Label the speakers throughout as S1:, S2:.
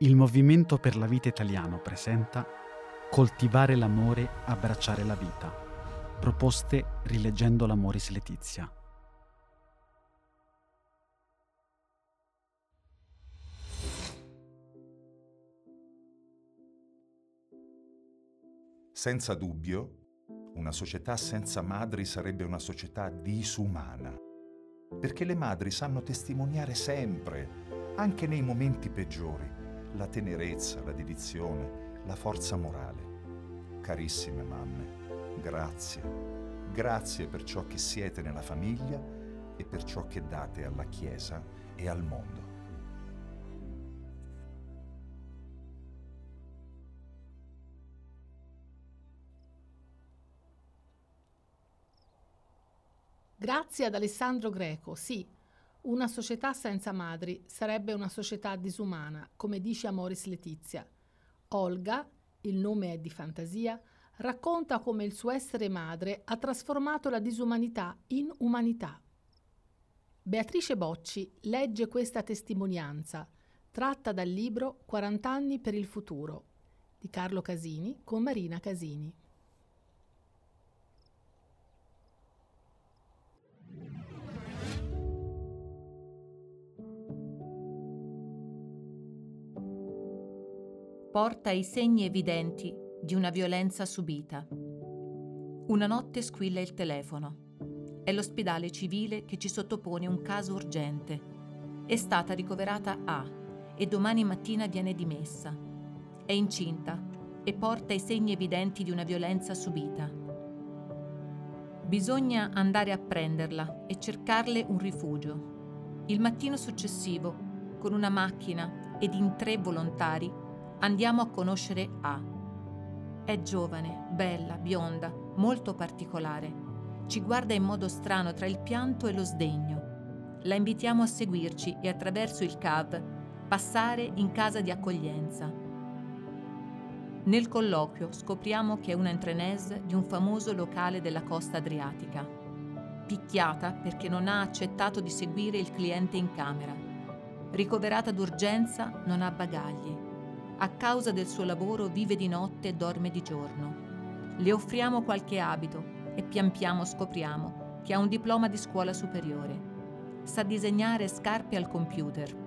S1: Il Movimento per la Vita Italiano presenta Coltivare l'amore, abbracciare la vita. Proposte rileggendo l'Amoris Letizia.
S2: Senza dubbio, una società senza madri sarebbe una società disumana, perché le madri sanno testimoniare sempre, anche nei momenti peggiori, la tenerezza, la dedizione, la forza morale. Carissime mamme, grazie, grazie per ciò che siete nella famiglia e per ciò che date alla Chiesa e al mondo.
S3: Grazie ad Alessandro Greco, sì, una società senza madri sarebbe una società disumana, come dice Amoris Letizia. Olga, il nome è di fantasia, racconta come il suo essere madre ha trasformato la disumanità in umanità. Beatrice Bocci legge questa testimonianza, tratta dal libro 40 anni per il futuro, di Carlo Casini con Marina Casini.
S4: Porta i segni evidenti di una violenza subita. Una notte squilla il telefono. È l'ospedale civile che ci sottopone un caso urgente. È stata ricoverata A e domani mattina viene dimessa. È incinta e porta i segni evidenti di una violenza subita. Bisogna andare a prenderla e cercarle un rifugio. Il mattino successivo, con una macchina ed in tre volontari, Andiamo a conoscere A. È giovane, bella, bionda, molto particolare. Ci guarda in modo strano tra il pianto e lo sdegno. La invitiamo a seguirci e attraverso il CAV passare in casa di accoglienza. Nel colloquio scopriamo che è una entrenese di un famoso locale della costa adriatica. Picchiata perché non ha accettato di seguire il cliente in camera. Ricoverata d'urgenza, non ha bagagli a causa del suo lavoro vive di notte e dorme di giorno. Le offriamo qualche abito e pian piano scopriamo che ha un diploma di scuola superiore. Sa disegnare scarpe al computer.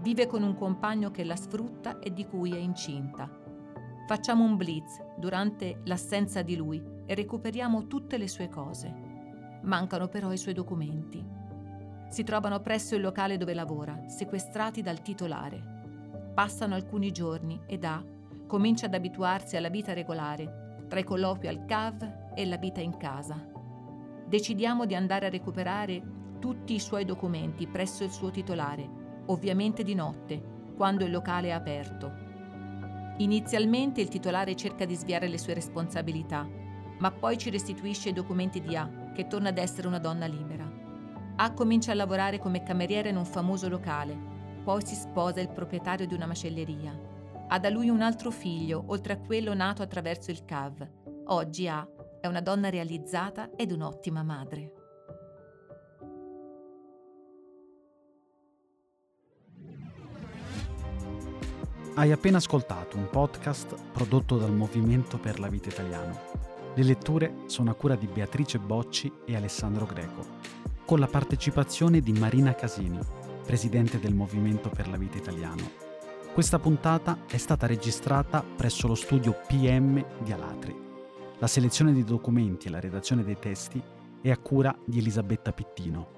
S4: Vive con un compagno che la sfrutta e di cui è incinta. Facciamo un blitz durante l'assenza di lui e recuperiamo tutte le sue cose. Mancano però i suoi documenti. Si trovano presso il locale dove lavora, sequestrati dal titolare. Passano alcuni giorni ed A comincia ad abituarsi alla vita regolare, tra i colloqui al CAV e la vita in casa. Decidiamo di andare a recuperare tutti i suoi documenti presso il suo titolare, ovviamente di notte, quando il locale è aperto. Inizialmente il titolare cerca di sviare le sue responsabilità, ma poi ci restituisce i documenti di A, che torna ad essere una donna libera. A comincia a lavorare come cameriera in un famoso locale poi si sposa il proprietario di una macelleria. Ha da lui un altro figlio, oltre a quello nato attraverso il CAV. Oggi ha è una donna realizzata ed un'ottima madre.
S1: Hai appena ascoltato un podcast prodotto dal Movimento per la Vita Italiano. Le letture sono a cura di Beatrice Bocci e Alessandro Greco, con la partecipazione di Marina Casini, presidente del Movimento per la Vita Italiano. Questa puntata è stata registrata presso lo studio PM di Alatri. La selezione dei documenti e la redazione dei testi è a cura di Elisabetta Pittino.